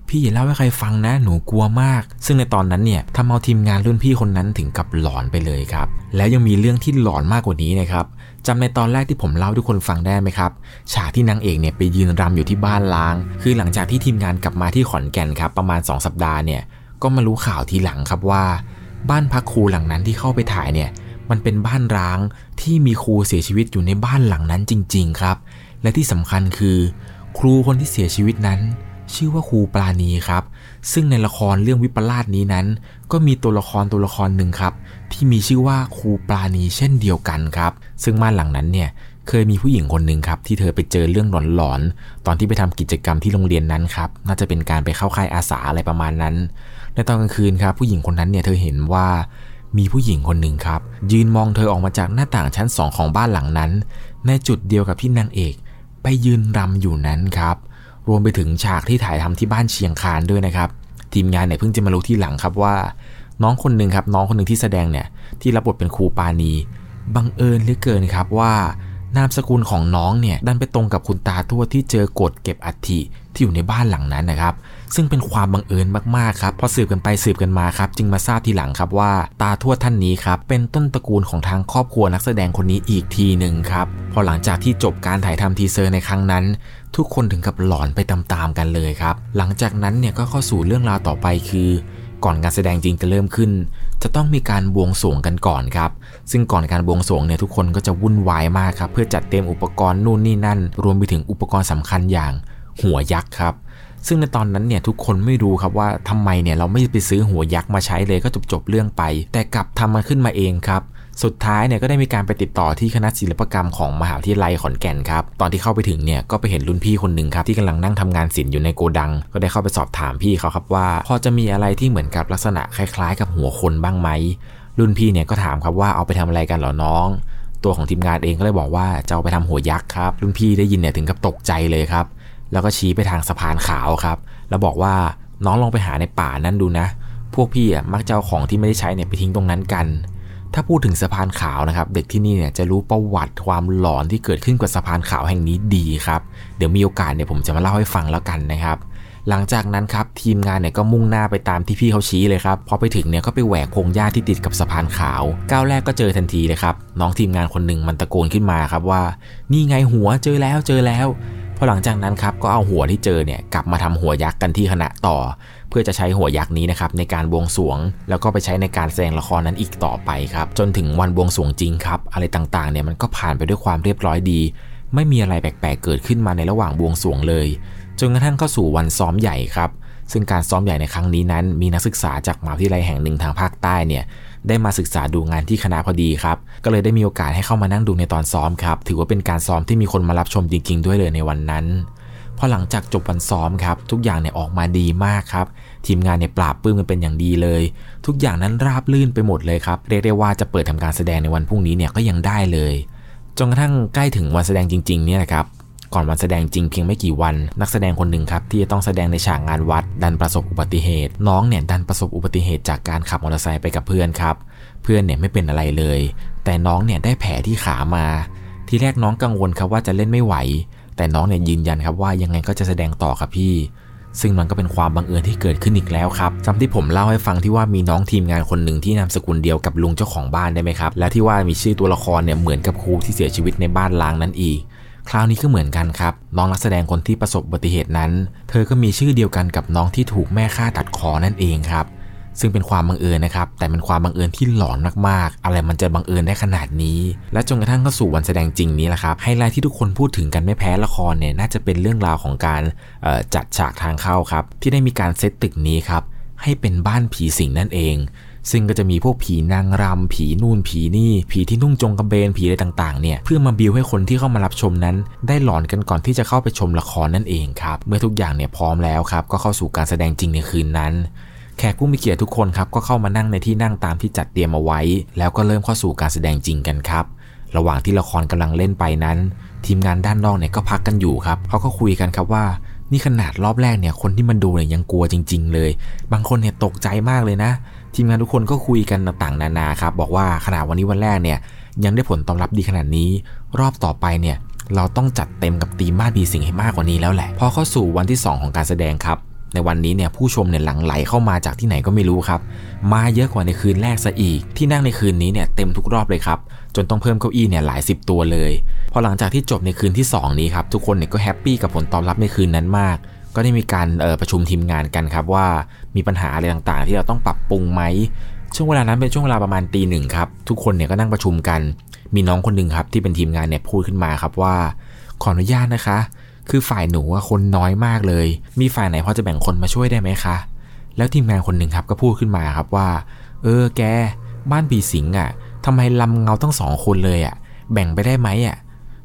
พี่อย่าเล่าให้ใครฟังนะ หนูกลัวมาก ซึ่งในตอนนั้นเนี่ยทำเอาทีมงานรุ่นพี่คนนั้นถึงกับหลอนไปเลยครับ แล้วยังมีเรื่องที่หลอนมากกว่านี้นะครับจำในตอนแรกที่ผมเล่าทุกคนฟังได้ไหมครับ ฉากที่นางเอกเนี่ยไปยืนรำอยู่ที่บ้านล้าง คือหลังจากที่ทีมงานกลับมาที่ขอนแก่นครับประมาณ 2 สัปดาห์เนี่ยก็มารู้ข่าวทีหลังครับว่า บ้านพักครูหลังนั้นที่เข้าไปถ่ายเนี่ยมันเป็นบ้านร้างที่มีครูเสียชีวิตอยู่ในบ้านหลังนั้นจริง ๆ ครับ และที่สำคัญคือ ครูคนที่เสียชีวิตนั้น ชื่อว่าครูปราณีครับ ซึ่งในละครเรื่องวิปลาสนี้นั้น ก็มีตัวละครตัวละครหนึ่งครับ ที่มีชื่อว่าครูปราณีเช่นเดียวกันครับ ซึ่งบ้านหลังนั้นเนี่ยเคยมีผู้หญิงคนหนึ่งครับที่เธอไปเจอเรื่องหลอนๆตอนที่ไปทำกิจกรรมที่โรงเรียนนั้นครับน่าจะเป็นการไปเข้าค่ายอาสาอะไรประมาณนั้น ในตอนกลางคืนครับ ผู้หญิงคนนั้นเนี่ยเธอเห็นว่ามีผู้หญิงคนหนึ่งครับ ยืนมองเธอออกมาจากหน้าต่างชั้นสองของบ้านหลังนั้น ในจุดเดียวกับที่นางเอก ไปยืนรำอยู่นั้นครับ รวมไปถึงฉากที่ถ่ายทำที่บ้านเชียงคานด้วยนะครับ ทีมงานเนี่ยเพิ่งจะมารู้ที่หลังครับว่า น้องคนหนึ่งครับน้องคนหนึ่งที่แสดงเนี่ยที่รับบทเป็นครูปานีบังเอิญเหลือเกินครับว่านามสกุลของน้องเนี่ยดันไปตรงกับคุณตาทวดที่เจอกดเก็บอัฐิที่อยู่ในบ้านหลังนั้นนะครับ ซึ่งเป็นความบังเอิญมากๆครับพอสืบกันไปสืบกันมาครับ จึงมาทราบทีหลังครับว่าตาทวดท่านนี้ครับเป็นต้นตระกูลของทางครอบครัวนักแสดงคนนี้อีกทีหนึ่งครับพอหลังจากที่จบการถ่ายทำทีเซอร์ในครั้งนั้น ทุกคนถึงกับหลอนไปตามๆกันเลยครับ หลังจากนั้นเนี่ยก็เข้าสู่เรื่องราวต่อไปคือ ก่อนการแสดงจริงจะเริ่มขึ้น จะต้องมีการบวงสรวงกันก่อนครับ ซึ่งก่อนการบวงสรวงเนี่ยทุกคนก็จะวุ่นวายมากครับเพื่อจัดเตรียมอุปกรณ์นู่นนี่นั่น รวมไปถึงอุปกรณ์สำคัญอย่างหัวยักษ์ครับซึ่งในตอนนั้นเนี่ยทุกคนไม่รู้ครับว่าทำไมเนี่ยเราไม่ไปซื้อหัวยักษ์มาใช้เลยก็จบจบเรื่องไป แต่กลับทำมันขึ้นมาเองครับ สุดท้ายเนี่ยก็ได้มีการไปติดต่อที่คณะศิลปกรรมของมหาวิทยาลัยขอนแก่นครับ ตอนที่เข้าไปถึงเนี่ยก็ไปเห็นรุ่นพี่คนหนึ่งครับที่กำลังนั่งทำงานศิลป์อยู่ในโกดัง ก็ได้เข้าไปสอบถามพี่เขาครับว่า พอจะมีอะไรที่เหมือนกับลักษณะคล้ายๆ กับหัวคนบ้างไหมรุ่นพี่เนี่ยก็ถามครับว่าเอาไปทำอะไรกันเหรอน้อง ตัวของทีมงานเองก็เลยบอกว่าจะเอาไปทำหัวยักษ์ครับ รุ่นพี่ได้ยินเนี่ยถึงกับตกใจเลยครับ แล้วก็ชี้ไปทางสะพานขาวครับ แล้วบอกว่าน้องลองไปหาในป่านั้นดูนะ พวกพี่อะมักจะเอาของที่ไม่ได้ใช้เนี่ยไปทิ้งตรงนั้นกัน ถ้าพูดถึงสะพานขาวนะครับ เด็กที่นี่เนี่ยจะรู้ประวัติความหลอนที่เกิดขึ้นกับสะพานขาวแห่งนี้ดีครับ เดี๋ยวมีโอกาสเนี่ยผมจะมาเล่าให้ฟังแล้วกันนะครับ หลังจากนั้นครับทีมงานเนี่ยก็มุ่งหน้าไปตามที่พี่เขาชี้เลยครับ พอไปถึงเนี่ยก็ไปแหวกพงหญ้าที่ติดกับสะพานขาว ก้าวแรกก็เจอทันทีเลยครับ น้องทีมงานคนหนึ่งมันตะโกนขึ้นมาครับว่า นี่ไงหัวเจอแล้วเจอแล้วพอหลังจากนั้นครับก็เอาหัวที่เจอเนี่ยกลับมาทำหัวยักษ์กันที่คณะต่อ เพื่อจะใช้หัวยักษ์นี้นะครับในการบวงสวง แล้วก็ไปใช้ในการแสดงละครนั้นอีกต่อไปครับ จนถึงวันบวงสวงจริงครับอะไรต่างๆเนี่ยมันก็ผ่านไปด้วยความเรียบร้อยดี ไม่มีอะไรแปลกๆเกิดขึ้นมาในระหว่างบวงสวงเลย จนกระทั่งเข้าสู่วันซ้อมใหญ่ครับซึ่งการซ้อมใหญ่ในครั้งนี้นั้น มีนักศึกษาจากมหาวิทยาลัยแห่งหนึ่งทางภาคใต้เนี่ยได้มาศึกษาดูงานที่คณะพอดีครับ ก็เลยได้มีโอกาสให้เข้ามานั่งดูในตอนซ้อมครับ ถือว่าเป็นการซ้อมที่มีคนมารับชมจริงๆ ด้วยเลยในวันนั้น พอหลังจากจบวันซ้อมครับ ทุกอย่างเนี่ยออกมาดีมากครับ ทีมงานเนี่ยปราบปื้มกันเป็นอย่างดีเลย ทุกอย่างนั้นราบลื่นไปหมดเลยครับเรียกได้ว่าจะเปิดทำการแสดงในวันพรุ่งนี้เนี่ยก็ยังได้เลยจนกระทั่งใกล้ถึงวันแสดงจริง ๆ เนี่ยนะครับก่อนวันแสดงจริงเพียงไม่กี่วัน นักแสดงคนหนึ่งครับที่จะต้องแสดงในฉากงานวัด ดันประสบอุบัติเหตุ น้องเนี่ยดันประสบอุบัติเหตุจากการขับมอเตอร์ไซค์ไปกับเพื่อนครับ เพื่อนเนี่ยไม่เป็นอะไรเลย แต่น้องเนี่ยได้แผลที่ขามา ทีแรกน้องกังวลครับว่าจะเล่นไม่ไหว แต่น้องเนี่ยยืนยันครับว่ายังไงก็จะแสดงต่อครับพี่ ซึ่งมันก็เป็นความบังเอิญที่เกิดขึ้นอีกแล้วครับจำที่ผมเล่าให้ฟังที่ว่ามีน้องทีมงานคนหนึ่งที่นามสกุลเดียวกับลุงเจ้าของบ้านได้ไหมครับ และที่ว่ามีชื่อตัวละครเนี่ยเหมือนกับครูที่เสียชีวิตในบ้านล้างนั้นอีกคราวนี้ก็เหมือนกันครับ น้องนักแสดงคนที่ประสบอุบัติเหตุนั้น เธอก็มีชื่อเดียวกันกับน้องที่ถูกแม่ฆ่าตัดคอนั่นเองครับ ซึ่งเป็นความบังเอิญนะครับ แต่เป็นความบังเอิญที่หลอนมากๆ อะไรมันจะบังเอิญได้ขนาดนี้ และจนกระทั่งเข้าสู่วันแสดงจริงนี้แหละครับไฮไลท์ที่ทุกคนพูดถึงกันไม่แพ้ละครเนี่ยน่าจะเป็นเรื่องราวของการจัดฉากทางเข้าครับ ที่ได้มีการเซตตึกนี้ครับให้เป็นบ้านผีสิงนั่นเอง ซึ่งก็จะมีพวกผีนางรำ ผีนู่นผีนี่ ผีที่นุ่งจงกระเบนผีอะไรต่างๆเนี่ย เพื่อมาบิวให้คนที่เข้ามารับชมนั้น ได้หลอนกันก่อนที่จะเข้าไปชมละครนั่นเองครับ เมื่อทุกอย่างเนี่ยพร้อมแล้วครับ ก็เข้าสู่การแสดงจริงในคืนนั้น แขกผู้มีเกียรติทุกคนครับก็เข้ามานั่งในที่นั่งตามที่จัดเตรียมเอาไว้ แล้วก็เริ่มเข้าสู่การแสดงจริงกันครับ ระหว่างที่ละครกำลังเล่นไปนั้น ทีมงานด้านนอกเนี่ยก็พักกันอยู่ครับเขาก็คุยกันครับว่านี่ขนาดรอบแรกเนี่ยคนที่มันดูเนี่ยยังกลัวจริง ๆ เลย บางคนเนี่ยตกใจมากเลยนะ ทีมงานทุกคนก็คุยกันต่างๆนานาครับบอกว่าขนาดวันนี้วันแรกเนี่ยยังได้ผลตอบรับดีขนาดนี้ รอบต่อไปเนี่ยเราต้องจัดเต็มกับตีมมาบีสิงให้มากกว่านี้แล้วแหละพอเข้าสู่วันที่ 2 ของการแสดงครับ ในวันนี้เนี่ยผู้ชมเนี่ยหลั่งไหลเข้ามาจากที่ไหนก็ไม่รู้ครับ มาเยอะกว่าในคืนแรกซะอีก ที่นั่งในคืนนี้เนี่ยเต็มทุกรอบเลยครับ จนต้องเพิ่มเก้าอี้เนี่ยหลายสิบตัวเลย พอหลังจากที่จบในคืนที่ 2 นี้ครับ ทุกคนเนี่ยก็ happy กับผลตอบรับในคืนนั้นมาก ก็ได้มีการประชุมทีมงานกันครับว่ามีปัญหาอะไรต่างๆ ที่เราต้องปรับปรุงไหมช่วงเวลานั้นเป็นช่วงเวลาประมาณตีหนึ่งครับทุกคนเนี่ยก็นั่งประชุมกัน มีน้องคนหนึ่งครับที่เป็นทีมงานเนี่ยพูดขึ้นมาครับว่า ขออนุญาตนะคะ คือฝ่ายหนูว่าคนน้อยมากเลย มีฝ่ายไหนพอจะแบ่งคนมาช่วยได้ไหมคะ แล้วทีมงานคนหนึ่งครับก็พูดขึ้นมาครับว่า เออแก บ้านผีสิงอะทำไมลำเงาตั้งสองคนเลยอะ แบ่งไปได้ไหมอะ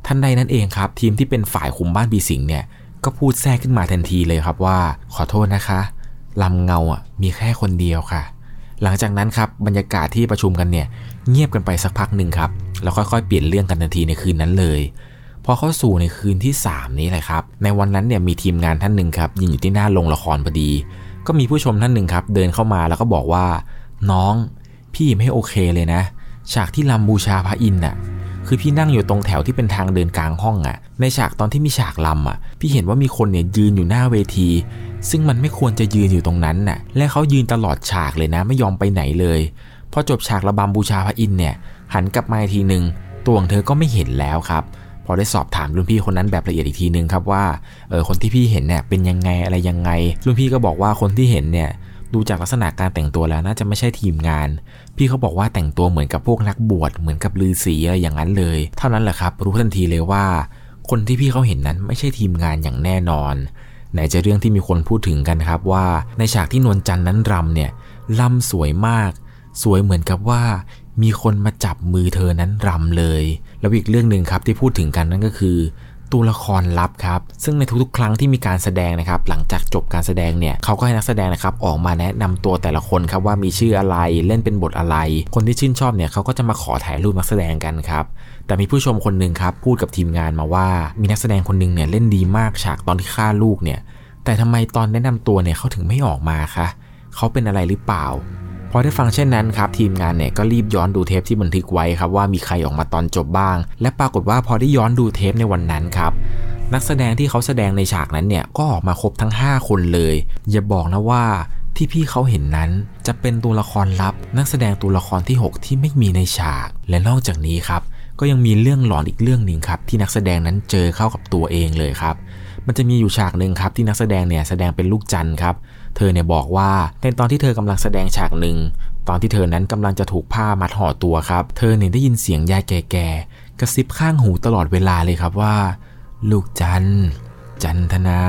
ท่านใดนั่นเองครับ ทีมที่เป็นฝ่ายคุมบ้านผีสิงเนี่ยก็พูดแทรกขึ้นมาทันทีเลยครับว่า ขอโทษนะคะลำเงาอะมีแค่คนเดียวค่ะ หลังจากนั้นครับบรรยากาศที่ประชุมกันเนี่ยเงียบกันไปสักพักหนึ่งครับแล้วค่อยๆเปลี่ยนเรื่องกันทันทีในคืนนั้นเลย พอเข้าสู่ในคืนที่ 3 นี้แหละครับ ในวันนั้นเนี่ยมีทีมงานท่านหนึ่งครับยืนอยู่ที่หน้าโรงละครพอดี ก็มีผู้ชมท่านหนึ่งครับ เดินเข้ามาแล้วก็บอกว่า น้องพี่ไม่โอเคเลยนะ ฉากที่ลำบูชาพระอินทร์น่ะคือพี่นั่งอยู่ตรงแถวที่เป็นทางเดินกลางห้องอะ่ะ ในฉากตอนที่มีฉากลำอะ พี่เห็นว่ามีคนเนี่ยยืนอยู่หน้าเวที ซึ่งมันไม่ควรจะยืนอยู่ตรงนั้นน่ะ และเขายืนตลอดฉากเลยนะ ไม่ยอมไปไหนเลย พอจบฉากระบำบูชาพระอินทร์เนี่ย หันกลับมาทีหนึ่งตัวของเธอก็ไม่เห็นแล้วครับ พอได้สอบถามรุ่นพี่คนนั้นแบบละเอียดอีกทีนึงครับว่าเออคนที่พี่เห็นเนี่ยเป็นยังไงอะไรยังไง รุ่นพี่ก็บอกว่าคนที่เห็นเนี่ยดูจากลักษณะการแต่งตัวแล้วน่าจะไม่ใช่ทีมงาน พี่เขาบอกว่าแต่งตัวเหมือนกับพวกนักบวชเหมือนกับลือศีอะไรอย่างนั้นเลย เท่านั้นแหละครับ รู้ทันทีเลยว่า คนที่พี่เขาเห็นนั้นไม่ใช่ทีมงานอย่างแน่นอน ไหนจะเรื่องที่มีคนพูดถึงกันครับว่า ในฉากที่นวลจันทร์นั้นรำเนี่ยรำสวยมาก สวยเหมือนกับว่า มีคนมาจับมือเธอนั้นรำเลย แล้วอีกเรื่องหนึ่งครับที่พูดถึงกันนั่นก็คือตัวละครลับครับ ซึ่งในทุกๆ ครั้งที่มีการแสดงนะครับ หลังจากจบการแสดงเนี่ยเขาก็ให้นักแสดงนะครับออกมาแนะนำตัวแต่ละคนครับว่ามีชื่ออะไรเล่นเป็นบทอะไร คนที่ชื่นชอบเนี่ยเขาก็จะมาขอถ่ายรูปนักแสดงกันครับแต่มีผู้ชมคนหนึ่งครับพูดกับทีมงานมาว่า มีนักแสดงคนหนึ่งเนี่ยเล่นดีมากฉากตอนที่ฆ่าลูกเนี่ยแต่ทำไมตอนแนะนำตัวเนี่ยเขาถึงไม่ออกมาคะเขาเป็นอะไรหรือเปล่า พอได้ฟังเช่นนั้นครับทีมงานเนี่ยก็รีบย้อนดูเทปที่บันทึกไว้ครับว่ามีใครออกมาตอนจบบ้าง และปรากฏว่าพอได้ย้อนดูเทปในวันนั้นครับนักแสดงที่เขาแสดงในฉากนั้นเนี่ยก็ออกมาครบทั้ง 5 คนเลย อย่าบอกนะว่าที่พี่เขาเห็นนั้นจะเป็นตัวละครลับ นักแสดงตัวละครที่ 6 ที่ไม่มีในฉาก และนอกจากนี้ครับก็ยังมีเรื่องหลอนอีกเรื่องหนึ่งครับที่นักแสดงนั้นเจอเข้ากับตัวเองเลยครับ มันจะมีอยู่ฉากหนึ่งครับที่นักแสดงเนี่ยแสดงเป็นลูกจันทร์ครับ เธอเนี่ยบอกว่าในตอนที่เธอกำลังแสดงฉากหนึ่ง ตอนที่เธอนั้นกำลังจะถูกผ้ามัดห่อตัวครับ เธอเนี่ยได้ยินเสียงยายแก่ๆกระซิบข้างหูตลอดเวลาเลยครับว่า ลูกจันจันทนา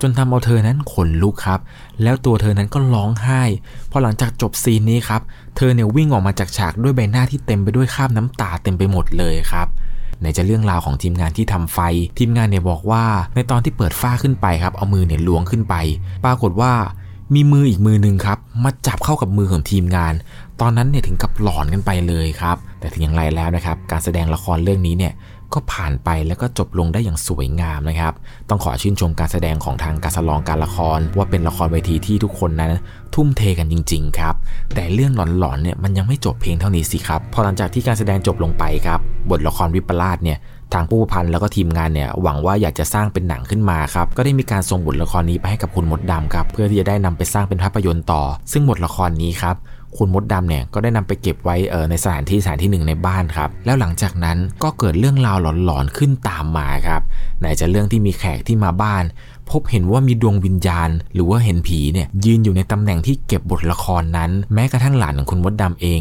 จนทำเอาเธอนั้นขนลุกครับ แล้วตัวเธอนั้นก็ร้องไห้ พอหลังจากจบซีนนี้ครับ เธอเนี่ยวิ่งออกมาจากฉากด้วยใบหน้าที่เต็มไปด้วยคราบน้ำตาเต็มไปหมดเลยครับ ในจะเรื่องราวของทีมงานที่ทำไฟ ทีมงานเนี่ยบอกว่า ในตอนที่เปิดฝ้าขึ้นไปครับ เอามือเนี่ยล้วงขึ้นไป ปรากฏว่ามีมืออีกมือหนึ่งครับ มาจับเข้ากับมือของทีมงาน ตอนนั้นเนี่ยถึงกับหลอนกันไปเลยครับ แต่ถึงอย่างไรแล้วนะครับ การแสดงละครเรื่องนี้เนี่ย ก็ผ่านไปแล้วก็จบลงได้อย่างสวยงามนะครับ ต้องขอชื่นชมการแสดงของทางการสลองการละคร ว่าเป็นละครเวทีที่ทุกคนนั้น ทุ่มเทกันจริง ๆ ครับ แต่เรื่องหลอนๆเนี่ยมันยังไม่จบเพียงเท่านี้สิครับ พอหลังจากที่การแสดงจบลงไปครับ บทละครวิปลาสเนี่ยทางผู้ประพันธ์แล้วก็ทีมงานเนี่ยหวังว่าอยากจะสร้างเป็นหนังขึ้นมาครับก็ได้มีการส่งบทละครนี้ไปให้กับคุณมดดำครับเพื่อที่จะได้นำไปสร้างเป็นภาพยนตร์ต่อ ซึ่งบทละครนี้ครับ คุณมดดำเนี่ยก็ได้นำไปเก็บไว้เออในสถานที่สถานที่หนึ่งในบ้านครับ แล้วหลังจากนั้นก็เกิดเรื่องราวหลอนๆขึ้นตามมาครับไหนจะเรื่องที่มีแขกที่มาบ้าน พบเห็นว่ามีดวงวิญญาณ หรือว่าเห็นผีเนี่ยยืนอยู่ในตำแหน่งที่เก็บบทละครนั้น แม้กระทั่งหลานของคุณมดดำเอง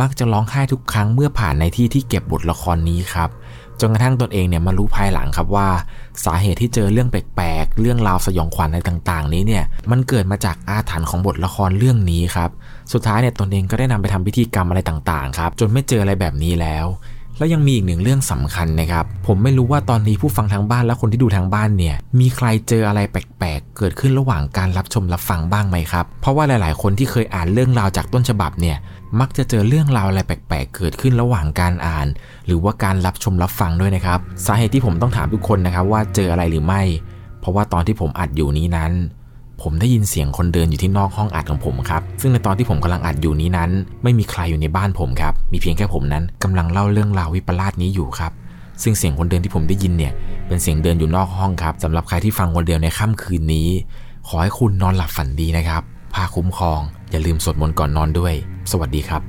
มักจะร้องไห้ทุกครั้งเมื่อผ่านในที่ที่เก็บบทละครนี้ครับจนกระทั่งตนเองเนี่ยมารู้ภายหลังครับว่า สาเหตุที่เจอเรื่องแปลกๆ เรื่องราวสยองขวัญอะไรต่าง ๆ นี้เนี่ย มันเกิดมาจากอาถรรพ์ของบทละครเรื่องนี้ครับ สุดท้ายเนี่ยตนเองก็ได้นำไปทำพิธีกรรมอะไรต่าง ๆ ครับ จนไม่เจออะไรแบบนี้แล้ว แล้วยังมีอีกหนึ่งเรื่องสำคัญนะครับ ผมไม่รู้ว่าตอนนี้ผู้ฟังทางบ้านและคนที่ดูทางบ้านเนี่ย มีใครเจออะไรแปลกๆ เกิดขึ้นระหว่างการรับชมรับฟังบ้างไหมครับ เพราะว่าหลาย ๆ คนที่เคยอ่านเรื่องราวจากต้นฉบับเนี่ย มักจะเจอเรื่องราวอะไรแปลกๆ เกิดขึ้นระหว่างการอ่าน หรือว่าการรับชมรับฟังด้วยนะครับ สาเหตุที่ผมต้องถามทุกคนนะครับว่าเจออะไรหรือไม่ เพราะว่าตอนที่ผมอัดอยู่นี้นั้น ผมได้ยินเสียงคนเดินอยู่ที่นอกห้องอัดของผมครับ ซึ่งในตอนที่ผมกำลังอัดอยู่นี้นั้น ไม่มีใครอยู่ในบ้านผมครับ มีเพียงแค่ผมนั้นกำลังเล่าเรื่องราววิปลาสนี้อยู่ครับ ซึ่งเสียงคนเดินที่ผมได้ยินเนี่ย เป็นเสียงเดินอยู่นอกห้องครับสำหรับใครที่ฟังคนเดียวในค่ำคืนนี้ ขอให้คุณนอนหลับฝันดีนะครับพาคุ้มครอง อย่าลืมสวดมนต์ก่อนนอนด้วย สวัสดีครับ